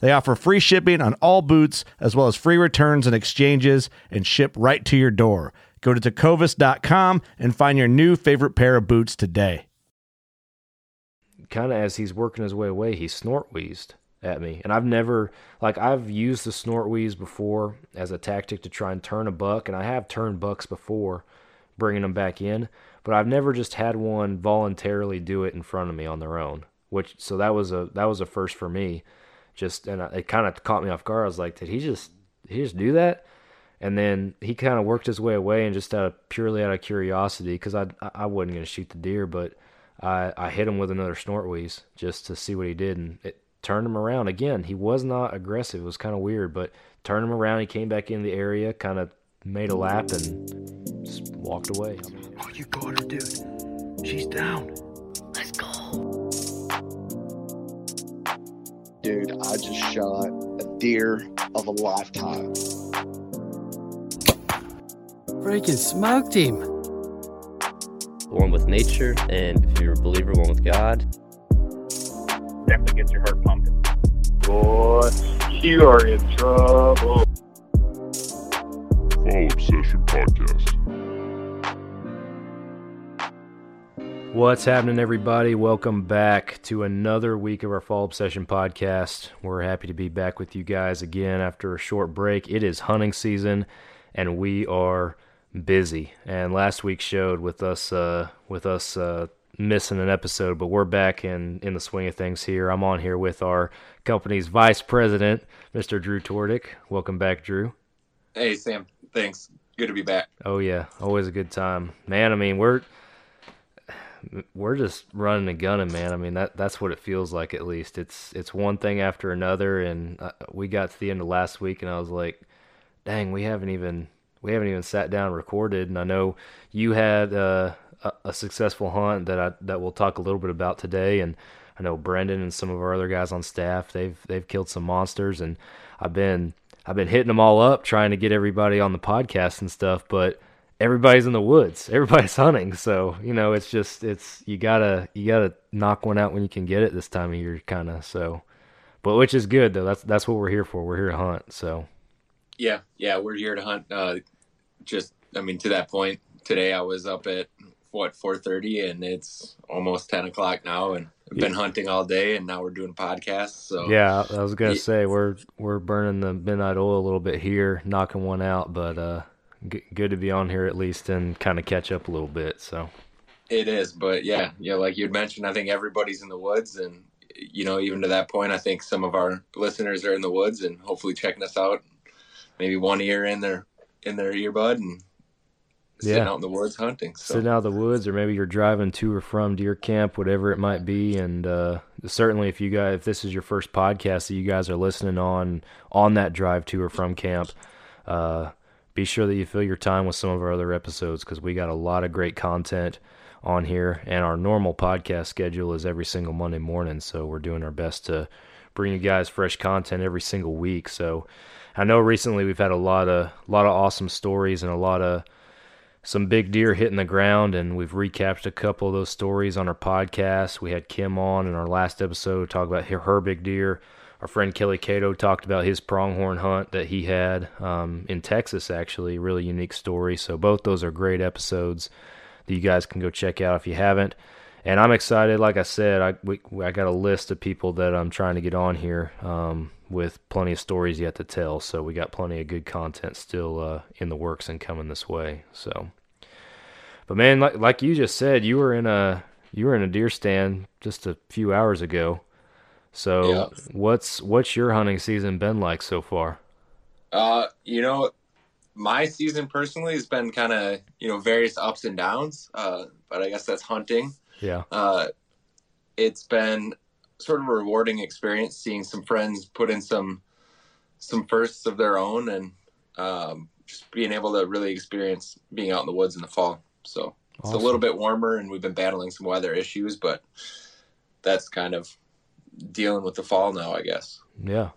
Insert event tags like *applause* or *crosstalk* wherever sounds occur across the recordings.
They offer free shipping on all boots, as well as free returns and exchanges, and ship right to your door. Go to tecovas.com and find your new favorite pair of boots today kind of as he's working his way away, he snort wheezed at me. And I've never, like, I've used the snort wheeze before as a tactic to try and turn a buck, and I have turned bucks before, bringing them back in, but I've never just had one voluntarily do it in front of me on their own. Which, so that was a that was a first for me. Just and it kind of caught me off guard. I was like, did he just he just do that? And then he kind of worked his way away, and just out of purely out of curiosity, because I I wasn't gonna shoot the deer, but I, I hit him with another snort wheeze just to see what he did, and it turned him around again. He was not aggressive; it was kind of weird, but turned him around. He came back in the area, kind of made a lap, and just walked away. Oh, you got her, dude. She's down. Dude, I just shot a deer of a lifetime. Freaking smoked him one with nature, and if you're a believer, one with God. Definitely gets your heart pumping. Boy, you are in trouble. Fall Obsession Podcast. What's happening, everybody? Welcome back to another week of our Fall Obsession podcast. We're happy to be back with you guys again after a short break. It is hunting season, and we are busy, and last week showed with us uh, with us uh, missing an episode, but we're back in in the swing of things here. I'm on here with our company's vice president, Mr. Drew Tordick. Welcome back, Drew. Hey Sam, thanks. Good to be back. Oh yeah, always a good time, man. I mean we're we're just running and gunning, man. I mean that that's what it feels like at least. It's it's one thing after another, and uh, we got to the end of last week, and I was like, dang, we haven't even we haven't even sat down and recorded. And I know you had uh, a, a, successful hunt that I that we'll talk a little bit about today. And I know Brendan and some of our other guys on staff they've they've killed some monsters. And I've been I've been hitting them all up trying to get everybody on the podcast and stuff, but everybody's in the woods *laughs* everybody's hunting so you know it's just it's you gotta you gotta knock one out when you can get it this time of year kind of so but which is good though that's that's what we're here for we're here to hunt so yeah, yeah, we're here to hunt. Uh, just, I mean, to that point, today I was up at what 4:30, and it's almost 10 o'clock now, and I've been yeah. hunting all day, and now we're doing podcasts. So yeah, I was gonna yeah. say we're we're burning the midnight oil a little bit here, knocking one out, but uh, g- good to be on here at least and kind of catch up a little bit. So it is, but yeah, yeah, like you'd mentioned, I think everybody's in the woods, and you know, even to that point, I think some of our listeners are in the woods and hopefully checking us out maybe one ear in their in their earbud and sitting yeah. out in the woods hunting. So. Sitting out in the woods, or maybe you're driving to or from deer camp, whatever it might be. And uh, certainly, if you guys, if this is your first podcast that you guys are listening on on that drive to or from camp, uh, be sure that you fill your time with some of our other episodes because we got a lot of great content on here. And our normal podcast schedule is every single Monday morning, so we're doing our best to bring you guys fresh content every single week. So I know recently we've had a lot of a lot of awesome stories and a lot of some big deer hitting the ground, and we've recapped a couple of those stories on our podcast. We had Kim on in our last episode talk about her, her big deer. Our friend Kelly Cato talked about his pronghorn hunt that he had um, in Texas, actually, really unique story. So both those are great episodes that you guys can go check out if you haven't. And I'm excited. Like I said, I we, I got a list of people that I'm trying to get on here um, with plenty of stories yet to tell. So we got plenty of good content still uh, in the works and coming this way. So, but man, like like you just said, you were in a you were in a deer stand just a few hours ago. So Yeah. what's what's your hunting season been like so far? Uh, you know, my season personally has been kind of you know various ups and downs. Uh, but I guess that's hunting. Yeah. Uh, it's been sort of a rewarding experience seeing some friends put in some some firsts of their own and um, just being able to really experience being out in the woods in the fall. So it's a little bit warmer and we've been battling some weather issues, but that's kind of dealing with the fall now, I guess. Yeah.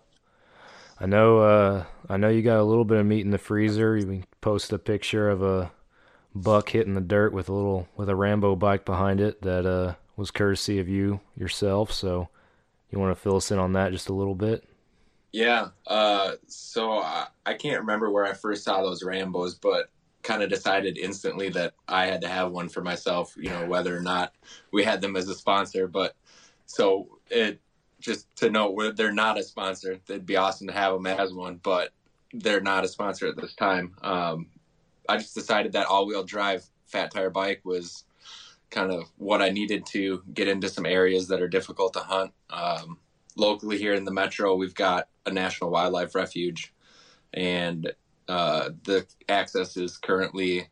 I know uh I know you got a little bit of meat in the freezer. You can post a picture of a buck hitting the dirt with a little with a Rambo bike behind it that uh was courtesy of you yourself. So you want to fill us in on that just a little bit? Yeah. Uh, so I, I can't remember where I first saw those Rambos, but kind of decided instantly that I had to have one for myself, you know, whether or not we had them as a sponsor. But so it just to note they're not a sponsor, it'd be awesome to have them as one, but they're not a sponsor at this time. Um, I just decided that all wheel drive fat tire bike was kind of what I needed to get into some areas that are difficult to hunt. Um, locally here in the metro, we've got a national wildlife refuge, and uh, the access is currently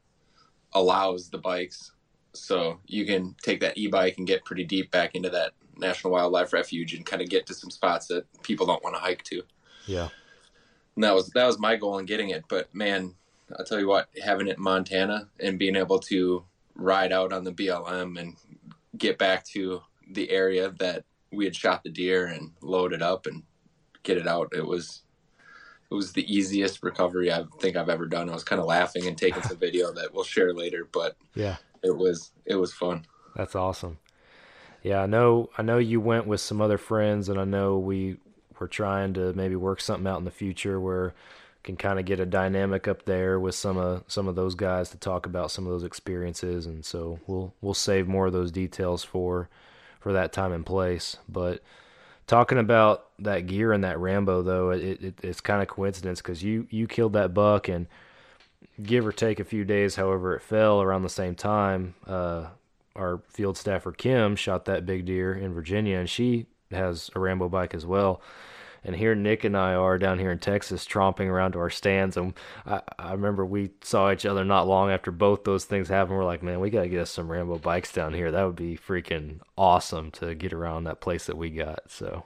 allows the bikes, so you can take that e-bike and get pretty deep back into that national wildlife refuge and kind of get to some spots that people don't want to hike to. Yeah. And that was that was my goal in getting it. But man, I'll tell you what, having it in Montana and being able to ride out on the BLM and get back to the area that we had shot the deer and load it up and get it out, it was it was the easiest recovery I think I've ever done. I was kind of laughing and taking some *laughs* video that we'll share later, but Yeah. it was it was fun. That's awesome. Yeah, I know I know you went with some other friends and I know we were trying to maybe work something out in the future where can kind of get a dynamic up there with some of some of those guys to talk about some of those experiences and so we'll we'll save more of those details for for that time and place. But talking about that gear and that Rambo though, it, it it's kind of coincidence cuz you you killed that buck and give or take a few days, however it fell around the same time, uh, our field staffer Kim shot that big deer in Virginia, and she has a Rambo bike as well. And here Nick and I are down here in Texas tromping around to our stands, and I, I remember we saw each other not long after both those things happened. We're like, man, we gotta get us some Rambo bikes down here. That would be freaking awesome to get around that place that we got. So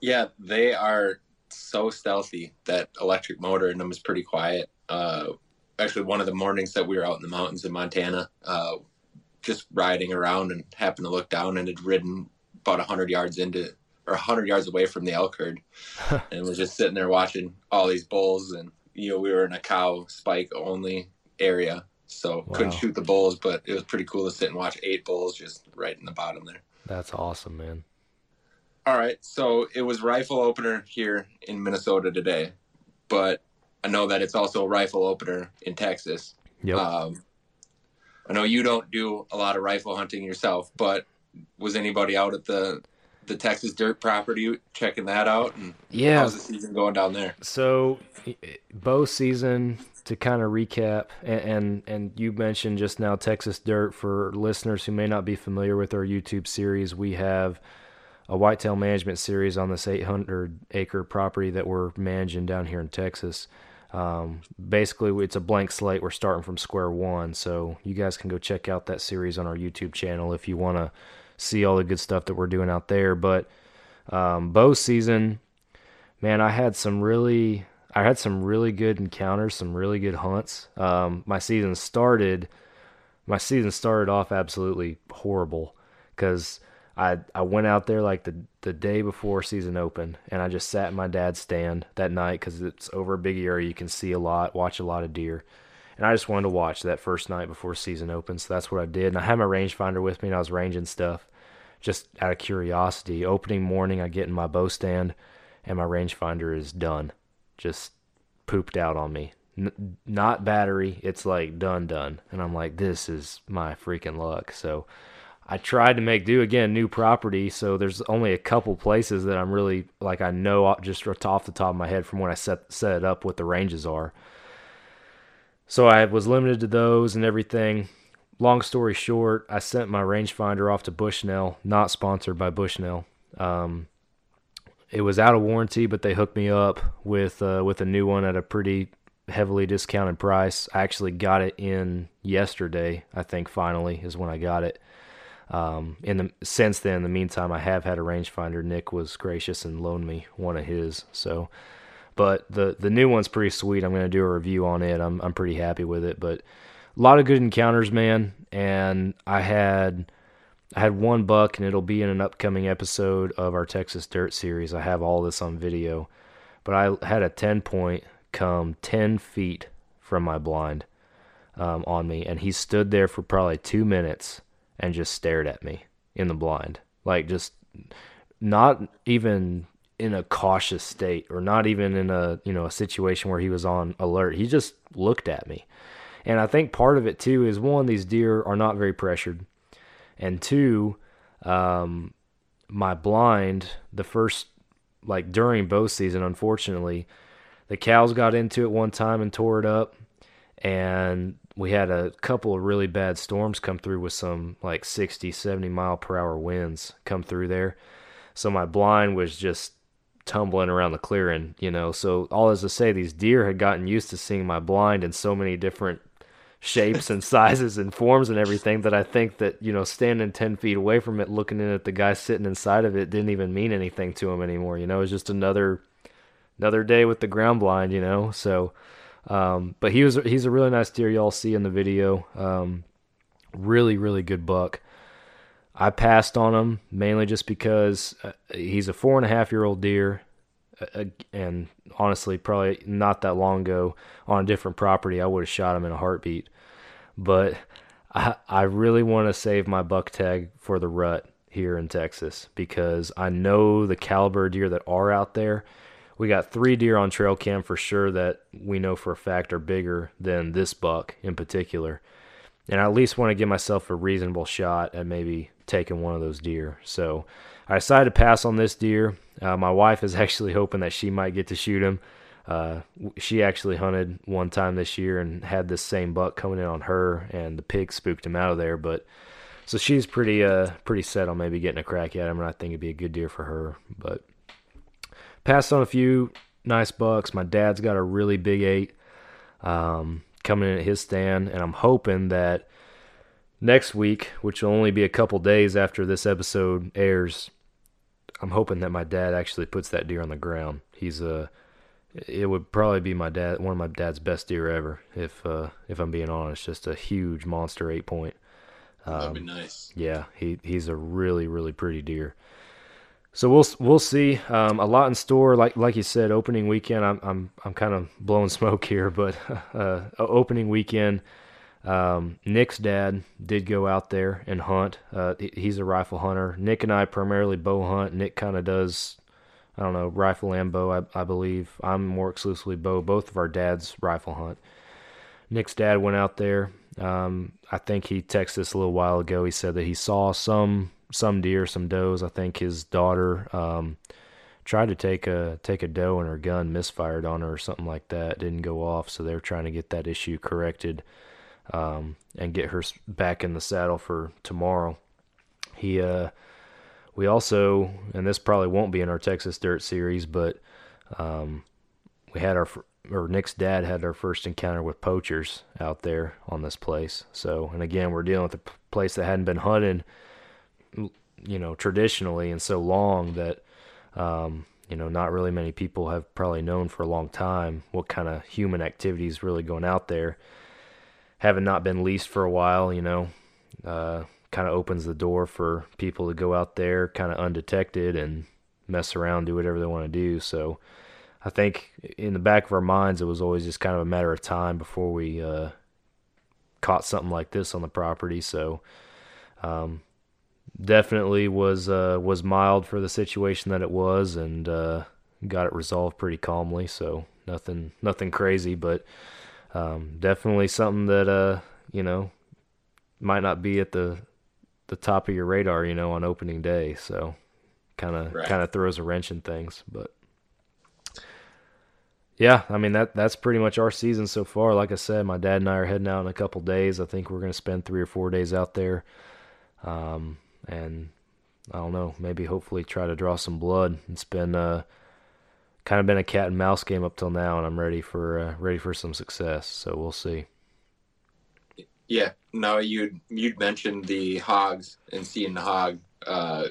Yeah, they are so stealthy. That electric motor in them is pretty quiet. Uh, actually, one of the mornings that we were out in the mountains in Montana, uh, just riding around and happened to look down and had ridden about hundred yards into or hundred yards away from the elk herd, *laughs* and was just sitting there watching all these bulls. And you know, we were in a cow spike only area, so couldn't shoot the bulls, but it was pretty cool to sit and watch eight bulls just right in the bottom there. that's awesome, man. All right, so it was rifle opener here in Minnesota today, but I know that it's also rifle opener in Texas. Yep. Um, I know you don't do a lot of rifle hunting yourself, but was anybody out at the the Texas dirt property checking that out? And Yeah. how's the season going down there? So, bow season to kind of recap, and, and and you mentioned just now Texas Dirt. For listeners who may not be familiar with our YouTube series, we have a whitetail management series on this 800 acre property that we're managing down here in Texas. Um, basically, it's a blank slate. We're starting from square one, so you guys can go check out that series on our YouTube channel if you want to see all the good stuff that we're doing out there. But um, bow season, man, I had some really, I had some really good encounters, some really good hunts. Um, my season started, my season started off absolutely horrible because I I went out there like the the day before season open, and I just sat in my dad's stand that night because it's over a big area. You can see a lot, watch a lot of deer, and I just wanted to watch that first night before season open. So that's what I did. And I had my rangefinder with me, and I was ranging stuff just out of curiosity. Opening morning, I get in my bow stand, and my rangefinder is done, just pooped out on me. N- not battery, it's like done, done. And I'm like, this is my freaking luck. So I tried to make do again, new property. So there's only a couple places that I'm really like I know just off the top of my head from when I set set it up what the ranges are. So I was limited to those and everything. Long story short, I sent my rangefinder off to Bushnell, not sponsored by Bushnell. Um, it was out of warranty, but they hooked me up with uh, with a new one at a pretty heavily discounted price. I actually got it in yesterday. I think finally is when I got it. Um, in the since then, in the meantime, I have had a rangefinder. Nick was gracious and loaned me one of his. So, but the the new one's pretty sweet. I'm going to do a review on it. I'm I'm pretty happy with it. But a lot of good encounters, man. And I had I had one buck, and it'll be in an upcoming episode of our Texas Dirt series. I have all this on video, but I had a 10 point come 10 feet from my blind um, on me, and he stood there for probably two minutes and just stared at me in the blind, like just not even in a cautious state or not even in a you know a situation where he was on alert. He just looked at me. And I think part of it too is one, these deer are not very pressured and two, um, my blind the first like during bow season, unfortunately, the cows got into it one time and tore it up, and we had a couple of really bad storms come through with some like 60, 70 mile per hour winds come through there. So my blind was just tumbling around the clearing, you know. So all as to say, these deer had gotten used to seeing my blind in so many different shapes and *laughs* sizes and forms and everything that I think that you know standing ten feet away from it, looking in at the guy sitting inside of it, didn't even mean anything to him anymore. You know, it was just another another day with the ground blind. You know, so. Um, but he was he's a really nice deer. Y'all see in the video. Um, really, really good buck. I passed on him mainly just because uh, he's a four and a half year old deer, uh, and honestly, probably not that long ago on a different property, I would have shot him in a heartbeat. But I, I really want to save my buck tag for the rut here in Texas because I know the caliber deer that are out there. We got three deer on trail cam for sure that we know for a fact are bigger than this buck in particular. And I at least want to give myself a reasonable shot at maybe taking one of those deer. So I decided to pass on this deer. Uh, my wife is *laughs* actually hoping that she might get to shoot him. Uh, she actually hunted one time this year and had this same buck coming in on her, and the pig spooked him out of there. But so she's pretty uh pretty set on maybe getting a crack at him, and I think it'd be a good deer for her. But passed on a few nice bucks. My dad's got a really big eight um, coming in at his stand, and I'm hoping that next week, which will only be a couple days after this episode airs, I'm hoping that my dad actually puts that deer on the ground. He's a it would probably be my dad one of my dad's best deer ever if uh if I'm being honest just a huge monster 8 point um, that'd be nice yeah he he's a really really pretty deer so we'll we'll see um, a lot in store like like you said opening weekend I'm I'm I'm kind of blowing *laughs* smoke here but *laughs* uh opening weekend um, Nick's dad did go out there and hunt. Uh, he's a rifle hunter. Nick and I primarily bow hunt. Nick kind of does, I don't know, rifle and bow, I, I, believe. I'm more exclusively bow. Both of our dads rifle hunt. Nick's dad went out there. Um, I think he texted us a little while ago. He said that he saw some some deer, some does. I think his daughter um, tried to take a take a doe and her gun misfired on her or something like that. Didn't go off, so they're trying to get that issue corrected um, and get her back in the saddle for tomorrow. He, uh, we also, and this probably won't be in our Texas Dirt series, but um, we had our, or Nick's dad had our first encounter with poachers out there on this place. So, and again, we're dealing with a place that hadn't been hunted, you know, traditionally and so long that, um, you know, not really many people have probably known for a long time what kind of human activity is really going out there having not been leased for a while, you know, uh, kind of opens the door for people to go out there kind of undetected and mess around, do whatever they want to do. So I think in the back of our minds, it was always just kind of a matter of time before we uh, caught something like this on the property. So um, definitely was uh, was mild for the situation that it was, and uh, got it resolved pretty calmly. So nothing nothing crazy, but um, definitely something that uh, you know might not be at the the top of your radar, you know, on opening day. So kind of Right. kind of throws a wrench in things, but yeah, I mean that that's pretty much our season so far. Like I said, my dad and I are heading out in a couple days. I think we're going to spend three or four days out there, um, and I don't know, maybe hopefully try to draw some blood. It's been uh, kind of been a cat and mouse game up till now, and I'm ready for uh, ready for some success. So we'll see. Yeah. No, you'd you'd mentioned the hogs and seeing the hog. Uh,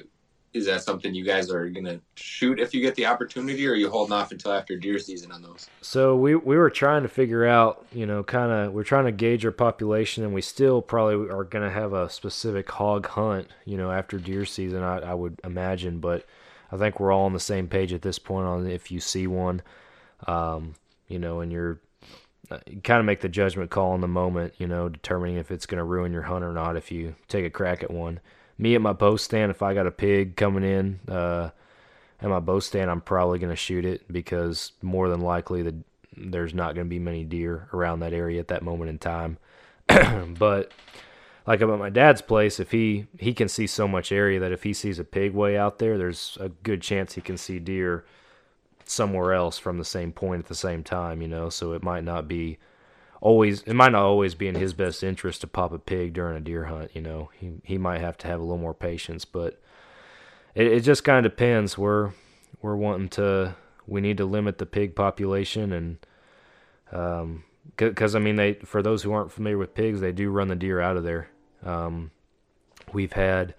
is that something you guys are gonna shoot if you get the opportunity, or are you holding off until after deer season on those? So we we were trying to figure out, you know, kind of we're trying to gauge our population, and we still probably are to have a specific hog hunt, you know, after deer season. I, I would imagine, but I think we're all on the same page at this point on if you see one, um, you know, and you're you kind of make the judgment call in the moment, you know, determining if it's to ruin your hunt or not if you take a crack at one. Me at my bow stand, if I got a pig coming in, uh, at my bow stand, I'm probably going to shoot it because more than likely the there's not going to be many deer around that area at that moment in time. *clears throat* but like at my dad's place, if he he can see so much area that if he sees a pig way out there, there's a good chance he can see deer somewhere else from the same point at the same time. You know, so it might not be always it might not always be in his best interest to pop a pig during a deer hunt. You know, he he might have to have a little more patience, but it, it just kind of depends. We're we're wanting to we need to limit the pig population and um because I mean they for those who aren't familiar with pigs they do run the deer out of there. Um, we've had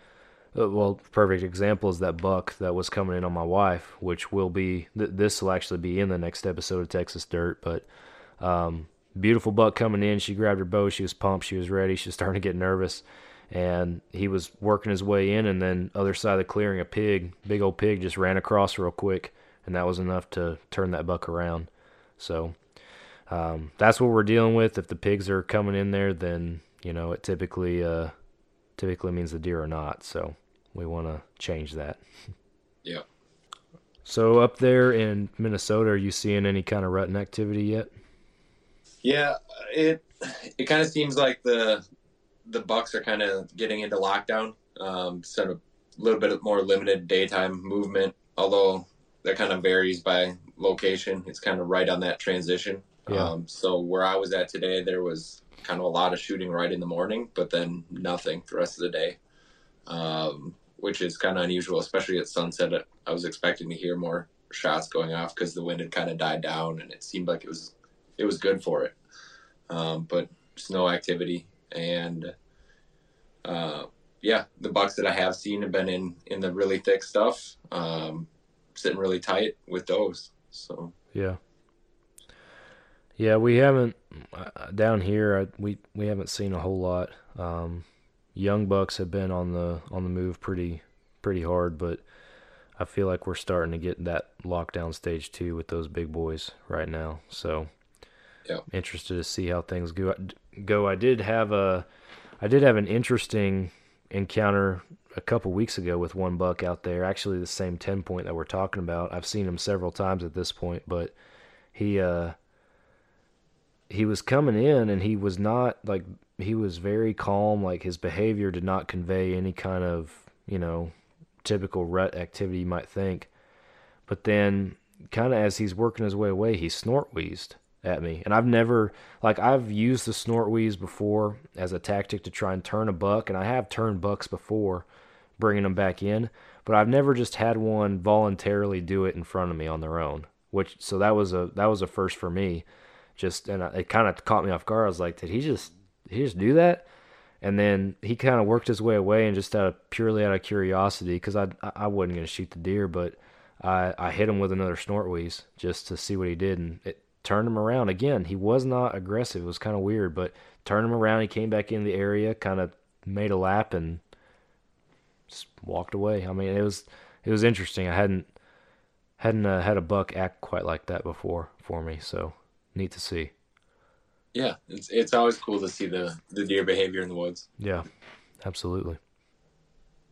uh, well perfect example is that buck that was coming in on my wife, which will be th- this will actually be in the next episode of Texas Dirt, but um, beautiful buck coming in. She grabbed her bow. She was pumped. She was ready. She was starting to get nervous. And he was working his way in, and then other side of the clearing, a pig, big old pig, just ran across real quick, and that was enough to turn that buck around. So um, that's what we're dealing with. If the pigs are coming in there, then you know it typically uh, typically means the deer are not. So we want to change that. *laughs* Yeah. So up there in Minnesota, are you seeing any kind of rutting activity yet? Yeah, it it kind of seems like the the Bucks are kind of getting into lockdown. Um, sort of a little bit more limited daytime movement, although that kind of varies by location. It's kind of right on that transition. Yeah. Um, so where I was at today, there was kind of a lot of shooting right in the morning, but then nothing the rest of the day, um, which is kind of unusual, especially at sunset. I was expecting to hear more shots going off because the wind had kind of died down, and it seemed like it was it was good for it. Um, but snow activity and uh, yeah, the bucks that I have seen have been in in the really thick stuff, um, sitting really tight with those. So Yeah. Yeah, we haven't uh, down here. I, we we haven't seen a whole lot. Um, young bucks have been on the on the move pretty pretty hard, but I feel like we're starting to get that lockdown stage too with those big boys right now. So, yeah, interested to see how things go. Go. I did have a I did have an interesting encounter a couple weeks ago with one buck out there. Actually, the same ten point that we're talking about. I've seen him several times at this point, but he uh he was coming in and he was not like he was very calm like his behavior did not convey any kind of you know typical rut activity you might think but then kind of as he's working his way away he snort wheezed at me and i've never like i've used the snort wheeze before as a tactic to try and turn a buck and i have turned bucks before bringing them back in but i've never just had one voluntarily do it in front of me on their own which so that was a that was a first for me just and it kind of caught me off guard. I was like, did he just did he just do that? And then he kind of worked his way away and just out of purely out of curiosity, because I I wasn't gonna shoot the deer, but I I hit him with another snort wheeze just to see what he did, and it turned him around again. He was not aggressive. It was kind of weird, but turned him around. He came back in the area, kind of made a lap, and just walked away. I mean, it was it was interesting. I hadn't hadn't uh, had a buck act quite like that before for me, so neat to see. Yeah, it's it's always cool to see the the deer behavior in the woods. Yeah, absolutely.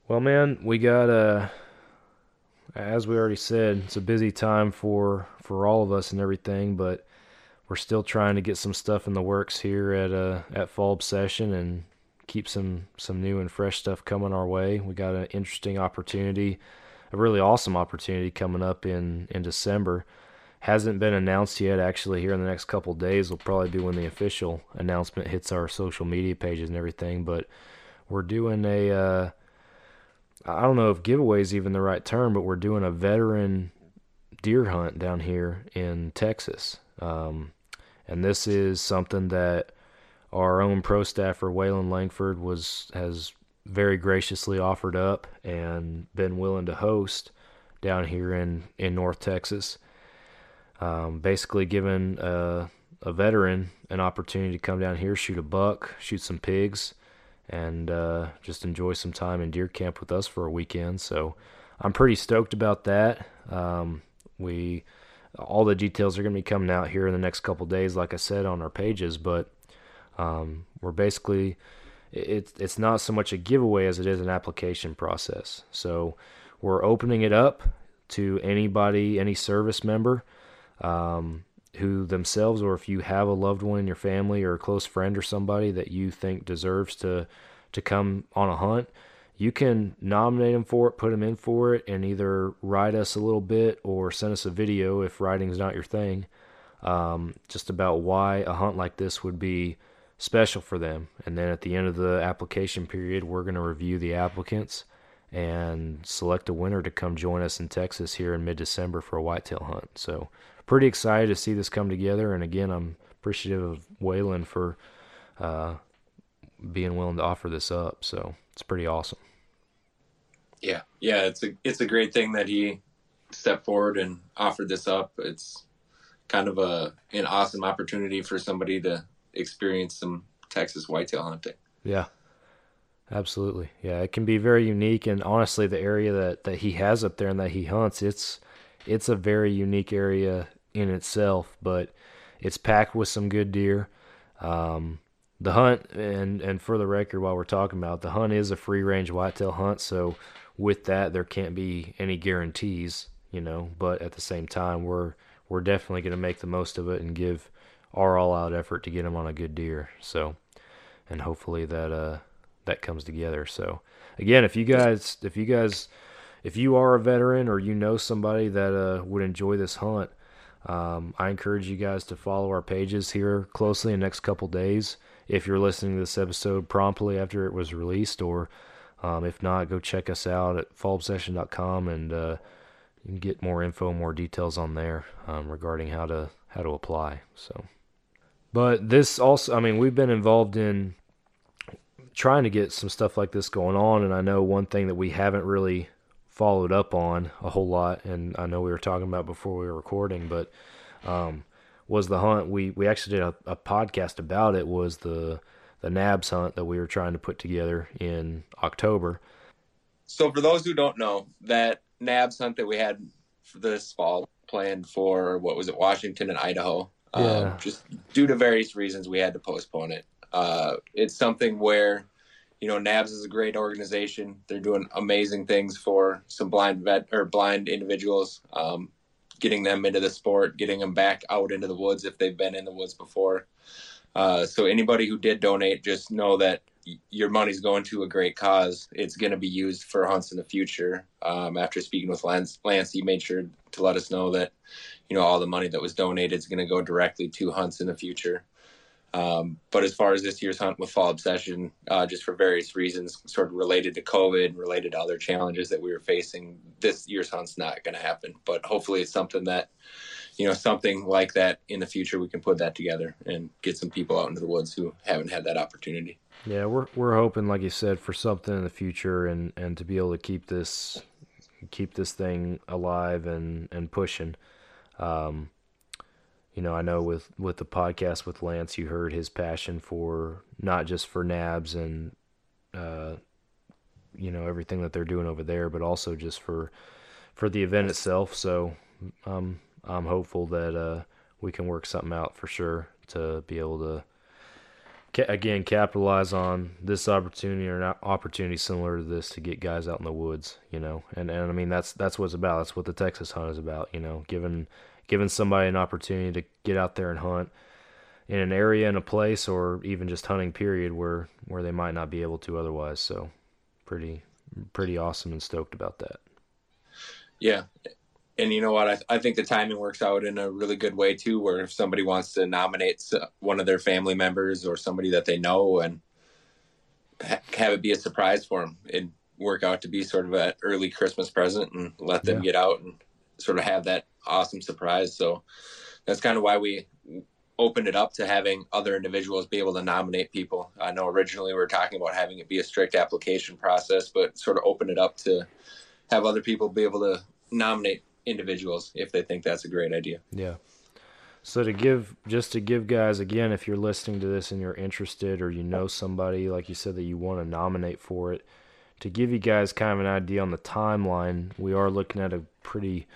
Well, man, we got uh as we already said, it's a busy time for for all of us and everything, but we're still trying to get some stuff in the works here at uh at fall obsession and keep some some new and fresh stuff coming our way. We got an interesting opportunity, a really awesome opportunity coming up in in December. Hasn't been announced yet. Actually, here in the next couple days will probably be when the official announcement hits our social media pages and everything. But we're doing a uh, I don't know if giveaway is even the right term, but we're doing a veteran deer hunt down here in Texas. Um, and this is something that our own pro staffer Waylon Langford was has very graciously offered up and been willing to host down here in in North Texas. Um, basically, giving a, a veteran an opportunity to come down here, shoot a buck, shoot some pigs, and uh, just enjoy some time in deer camp with us for a weekend. So I'm pretty stoked about that. Um, we all the details are going to be coming out here in the next couple days, like I said on our pages. But um, we're basically it's it's not so much a giveaway as it is an application process. So we're opening it up to anybody, any service member. Um, who themselves or if you have a loved one in your family or a close friend or somebody that you think deserves to to come on a hunt you can nominate them for it put them in for it and either write us a little bit or send us a video if writing's not your thing um, just about why a hunt like this would be special for them and then at the end of the application period we're going to review the applicants and select a winner to come join us in texas here in mid-december for a whitetail hunt so pretty excited to see this come together. And again, I'm appreciative of Waylon for uh, being willing to offer this up. So it's pretty awesome. Yeah, yeah, it's a it's a great thing that he stepped forward and offered this up. It's kind of a an awesome opportunity for somebody to experience some Texas whitetail hunting. Yeah. Absolutely. Yeah, it can be very unique and honestly the area that that he has up there and that he hunts, it's it's a very unique area in itself, but it's packed with some good deer. Um, the hunt, and and for the record, while we're talking about the hunt, is a free range whitetail hunt. So with that, there can't be any guarantees, you know. But at the same time, we're we're definitely going to make the most of it and give our all out effort to get them on a good deer. So, and hopefully that uh that comes together. So again, if you guys if you guys if you are a veteran or you know somebody that uh, would enjoy this hunt, um, I encourage you guys to follow our pages here closely in the next couple days. If you're listening to this episode promptly after it was released, or um, if not, go check us out at fallobsession.com and uh, you can get more info, more details on there um, regarding how to how to apply. So, but this also, I mean, we've been involved in trying to get some stuff like this going on, and I know one thing that we haven't really followed up on a whole lot, and I know we were talking about before we were recording, but um, was the hunt. We we actually did a, a, podcast about it. Was the the NABS hunt that we were trying to put together in October. So for those who don't know, that NABS hunt that we had this fall planned for what was it, Washington and Idaho. Um, yeah. Um, just due to various reasons, we had to postpone it. Uh, it's something where you know, NABS is a great organization. They're doing amazing things for some blind vet or blind individuals, um, getting them into the sport, getting them back out into the woods if they've been in the woods before. Uh, so anybody who did donate, just know that your money's going to a great cause. It's going to be used for hunts in the future. Um, after speaking with Lance, Lance, he made sure to let us know that, you know, all the money that was donated is going to go directly to hunts in the future. Um, but as far as this year's hunt with Fall Obsession, uh, just for various reasons, sort of related to COVID, related to other challenges that we were facing, this year's hunt's not going to happen. But hopefully, it's something that, you know, something like that in the future, we can put that together and get some people out into the woods who haven't had that opportunity. Yeah, we're we're hoping, like you said, for something in the future, and and to be able to keep this keep this thing alive and and pushing. Um, you know, I know with with the podcast with Lance, you heard his passion for not just for NABS and uh, you know everything that they're doing over there, but also just for for the event itself. So um, I'm hopeful that uh, we can work something out for sure to be able to ca- again capitalize on this opportunity or an opportunity similar to this to get guys out in the woods, you know. And and I mean that's that's what it's about. That's what the Texas hunt is about, you know, giving giving somebody an opportunity to get out there and hunt in an area in a place or even just hunting period where where they might not be able to otherwise. So pretty pretty awesome and stoked about that. Yeah. And you know what? I, I think the timing works out in a really good way too, where if somebody wants to nominate one of their family members or somebody that they know and ha- have it be a surprise for them, it work out to be sort of an early Christmas present and let them yeah. get out and sort of have that awesome surprise. So that's kind of why we opened it up to having other individuals be able to nominate people. I know originally we were talking about having it be a strict application process, but sort of open it up to have other people be able to nominate individuals if they think that's a great idea. Yeah. So to give just to give guys again, if you're listening to this and you're interested or you know somebody like you said that you want to nominate for it, to give you guys kind of an idea on the timeline, we are looking at a pretty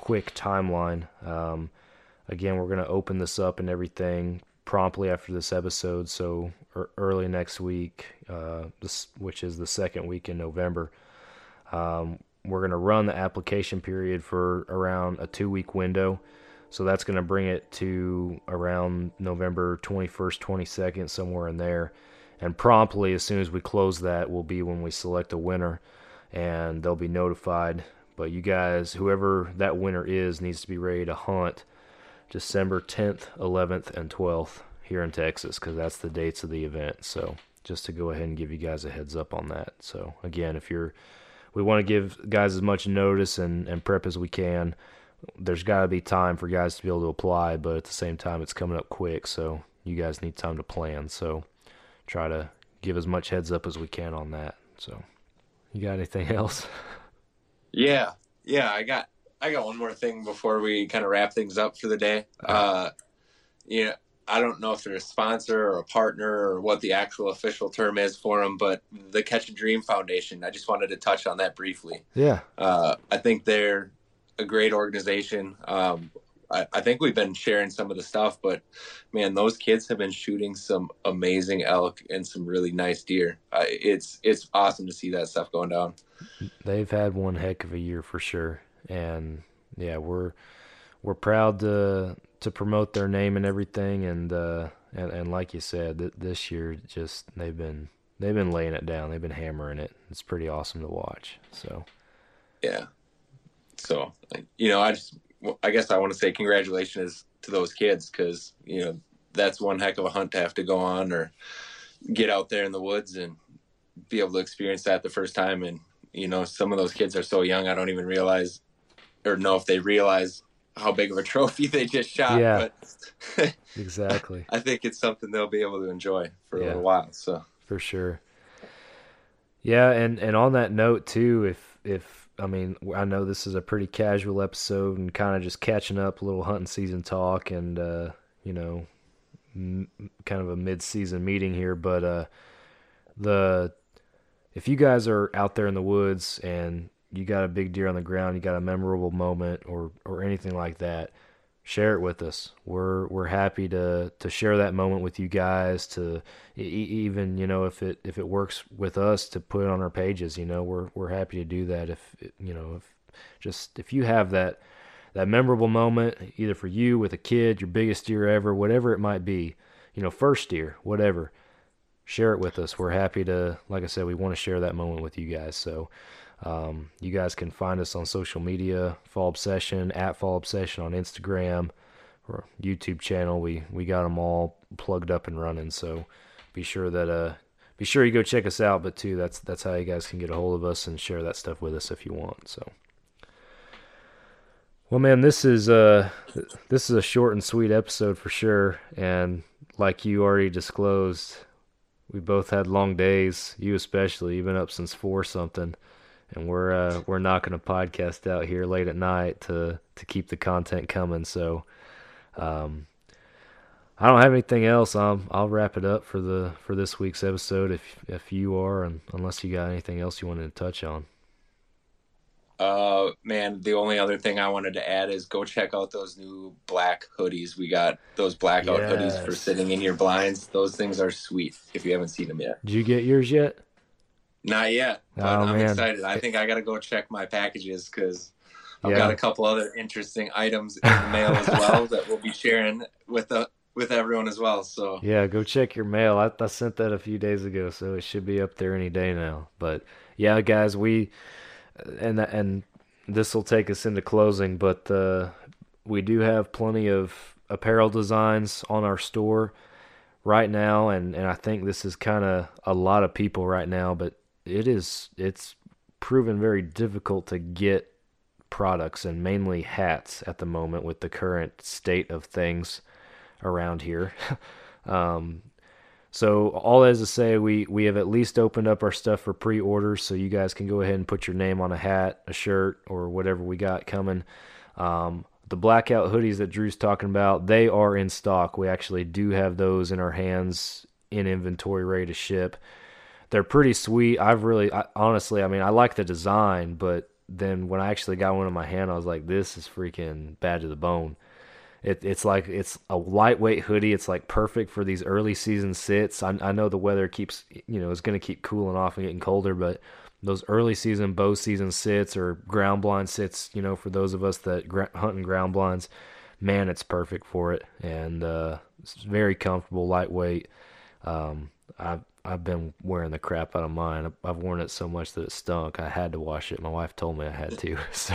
quick timeline. Um, again, we're going to open this up and everything promptly after this episode. So early next week, uh, this, which is the second week in November, um, we're going to run the application period for around a two week window. So that's going to bring it to around November 21st, 22nd, somewhere in there. And promptly, as soon as we close that, will be when we select a winner and they'll be notified. But you guys, whoever that winner is, needs to be ready to hunt December 10th, 11th, and 12th here in Texas because that's the dates of the event. So just to go ahead and give you guys a heads up on that. So again, if you're, we want to give guys as much notice and, and prep as we can. There's got to be time for guys to be able to apply, but at the same time, it's coming up quick. So you guys need time to plan. So try to give as much heads up as we can on that. So you got anything *laughs* else? Yeah. Yeah. I got I got one more thing before we kind of wrap things up for the day. Uh, you know, I don't know if they're a sponsor or a partner or what the actual official term is for them, but the Catch a Dream Foundation. I just wanted to touch on that briefly. Yeah, uh, I think they're a great organization. Um, I, I, think we've been sharing some of the stuff, but man, those kids have been shooting some amazing elk and some really nice deer. Uh, it's it's awesome to see that stuff going down. They've had one heck of a year for sure and yeah, we're we're proud to to promote their name and everything, and uh, and, and like you said, th- this year just they've been they've been laying it down, they've been hammering it. It's pretty awesome to watch. So yeah, so you know, I just I guess I want to say congratulations to those kids because you know that's one heck of a hunt to have to go on or get out there in the woods and be able to experience that the first time and you know some of those kids are so young i don't even realize or know if they realize how big of a *laughs* trophy they just shot. Yeah, but *laughs* exactly. I think it's something they'll be able to enjoy for yeah, a little while. So for sure. Yeah, and and on that note too, if if I mean I know this is a pretty casual episode and kind of just catching up, a little hunting season talk, and uh, you know, m- kind of a mid season meeting here, but uh, the if you guys are out there in the woods and you got a big deer on the ground, you got a memorable moment or or anything like that, share it with us. We're we're happy to to share that moment with you guys. To even you know if it if it works with us to put it on our pages, you know we're we're happy to do that. If you know if just if you have that that memorable moment either for you with a kid, your biggest deer ever, whatever it might be, you know first deer, whatever. Share it with us. We're happy to, like I said, we want to share that moment with you guys. So, um, you guys can find us on social media, Fall Obsession, at Fall Obsession on Instagram or YouTube channel. We we got them all plugged up and running. So be sure that uh be sure you go check us out. But too, that's that's how you guys can get a hold of us and share that stuff with us if you want. So. Well, man, this is uh this is a short and sweet episode for sure, and like you already disclosed, we both had long days. You especially, you've been up since four something and we're uh, we're knocking a podcast out here late at night to to keep the content coming. So, um, I don't have anything else. Um, I'll wrap it up for the for this week's episode. If if you are, and unless you got anything else you wanted to touch on. Uh, man, the only other thing I wanted to add is go check out those new black hoodies. We got those blackout hoodies for sitting in your blinds. Those things are sweet. If you haven't seen them yet, Did you get yours yet? Not yet. But Oh, I'm man. excited. I think I got to go check my packages because I've Yeah. got a couple other interesting items in the mail as well that we'll be sharing with the with everyone as well. So Yeah, go check your mail. I, I sent that a few days ago, so it should be up there any day now. But yeah, guys, we and and this will take us into closing, but uh, we do have plenty of apparel designs on our store right now, and and I think this is kind of a lot of people right now, but it is it's proven very difficult to get products and mainly hats at the moment with the current state of things around here. *laughs* um, so all that is to say, we we have at least opened up our stuff for pre-orders, so you guys can go ahead and put your name on a hat, a shirt, or whatever we got coming. Um, the blackout hoodies that Drew's talking about, they are in stock. We actually do have those in our hands in inventory, ready to ship. They're pretty sweet. I've really, I, honestly, I mean, I like the design, but then when I actually got one in my hand, I was like, this is freaking bad to the bone. It, it's like it's a lightweight hoodie. It's like perfect for these early season sits. I, I know the weather keeps you know is going to keep cooling off and getting colder, but those early season bow season sits or ground blind sits, you know, for those of us that gra- hunt in ground blinds, man, it's perfect for it, and uh, it's very comfortable, lightweight. Um, I've I've been wearing the crap out of mine. I've- worn it so much that it stunk. I had to wash it. My wife told me I had to, *laughs* so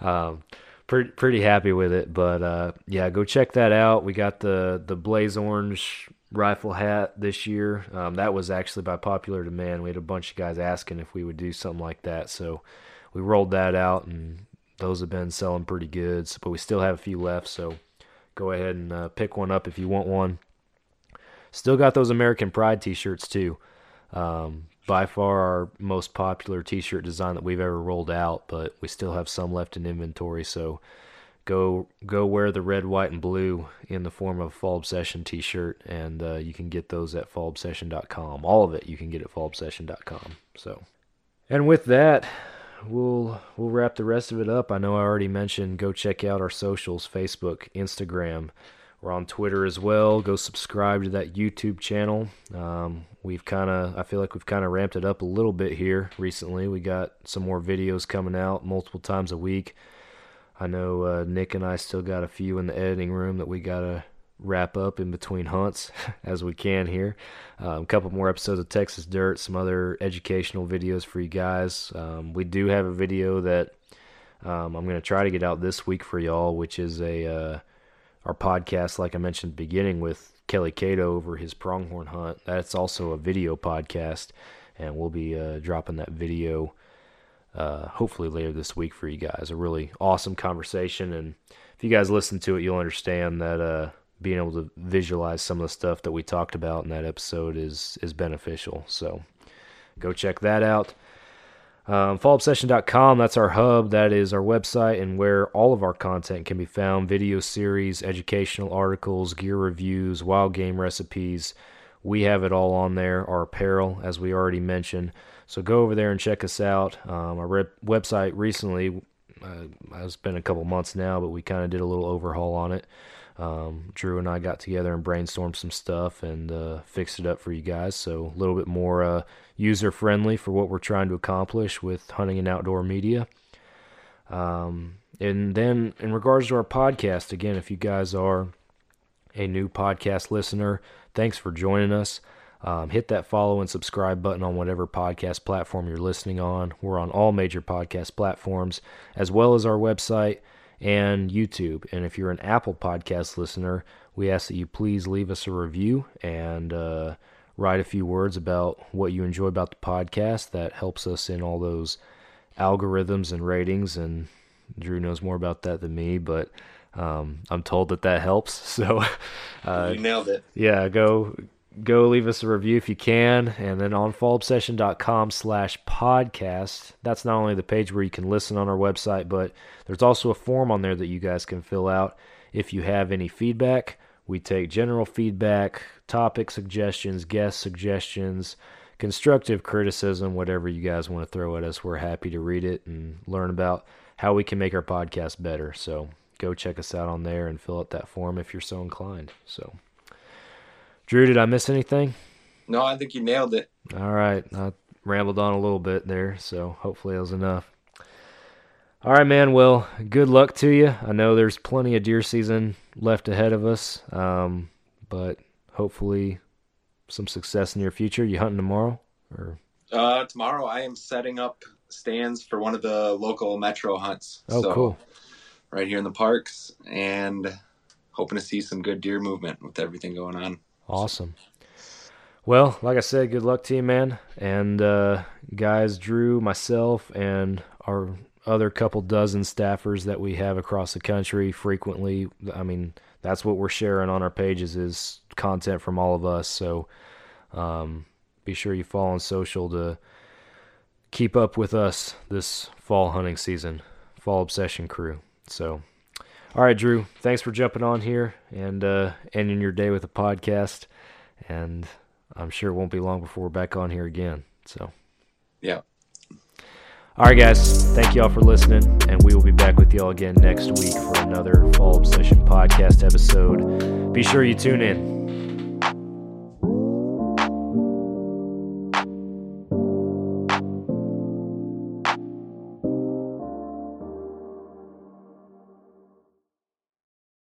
um, pretty pretty happy with it. But uh, yeah, go check that out. We got the the blaze orange rifle hat this year. Um, that was actually by popular demand. We had a bunch of guys asking if we would do something like that, so we rolled that out, and those have been selling pretty good. But we still have a few left, so go ahead and uh, pick one up if you want one. Still got those American Pride T-shirts too. Um, by far our most popular T-shirt design that we've ever rolled out, but we still have some left in inventory. So go go wear the red, white, and blue in the form of a Fall Obsession T-shirt, and uh, you can get those at fallobsession.com. All of it you can get at fallobsession.com. So, and with that, we'll we'll wrap the rest of it up. I know I already mentioned go check out our socials: Facebook, Instagram. We're on Twitter as well. Go subscribe to that YouTube channel. Um, we've kind of, I feel like we've kind of ramped it up a little bit here recently. We got some more videos coming out multiple times a week. I know uh, Nick and I still got a few in the editing room that we got to wrap up in between hunts *laughs* as we can here. Um, a couple more episodes of Texas Dirt, some other educational videos for you guys. Um, we do have a video that um, I'm going to try to get out this week for y'all, which is a uh, our podcast, like I mentioned beginning, with Kelly Cato over his pronghorn hunt. That's also a video podcast, and we'll be uh, dropping that video uh, hopefully later this week for you guys. A really awesome conversation, and if you guys listen to it, you'll understand that uh, being able to visualize some of the stuff that we talked about in that episode is is beneficial. So go check that out. Um, fallobsession.com, that's our hub. That is our website and where all of our content can be found video series, educational articles, gear reviews, wild game recipes. We have it all on there. Our apparel, as we already mentioned. So go over there and check us out. Um, our rep- website recently, uh, it's been a couple months now, but we kind of did a little overhaul on it. Um, Drew and I got together and brainstormed some stuff and uh, fixed it up for you guys. So a little bit more uh, user friendly for what we're trying to accomplish with hunting and outdoor media. Um, and then in regards to our podcast, again, if you guys are a new podcast listener, thanks for joining us. Um, hit that follow and subscribe button on whatever podcast platform you're listening on. We're on all major podcast platforms, as well as our website and YouTube. And if you're an Apple Podcast listener, we ask that you please leave us a review and uh, write a few words about what you enjoy about the podcast. That helps us in all those algorithms and ratings. And Drew knows more about that than me, but um, I'm told that that helps. *laughs* So, uh, you nailed it. Yeah, go go leave us a review if you can and then on fallobsession.com slash podcast that's not only the page where you can listen on our website but there's also a form on there that you guys can fill out if you have any feedback We take general feedback, topic suggestions, guest suggestions, constructive criticism, whatever you guys want to throw at us. We're happy to read it and learn about how we can make our podcast better. So go check us out on there and fill out that form if you're so inclined. So, Drew, did I miss anything? No, I think you nailed it. All right. I rambled on a little bit there, so hopefully that was enough. All right, man. Well, good luck to you. I know there's plenty of deer season left ahead of us, um, but hopefully some success in your future. You hunting tomorrow or? Uh, tomorrow I am setting up stands for one of the local metro hunts. Oh, so, cool! Right here in the parks, and hoping to see some good deer movement with everything going on. Awesome. Well, like I said, good luck to you, man. And uh, guys, Drew, myself, and our other couple dozen staffers that we have across the country frequently. I mean, that's what we're sharing on our pages is content from all of us. So um, be sure you follow on social to keep up with us this fall hunting season, fall obsession crew. So, all right, Drew, thanks for jumping on here and uh, ending your day with a podcast. And I'm sure it won't be long before we're back on here again. So, yeah. All right, guys. Thank you all for listening, and we will be back with you all again next week for another Fall Obsession podcast episode. Be sure you tune in.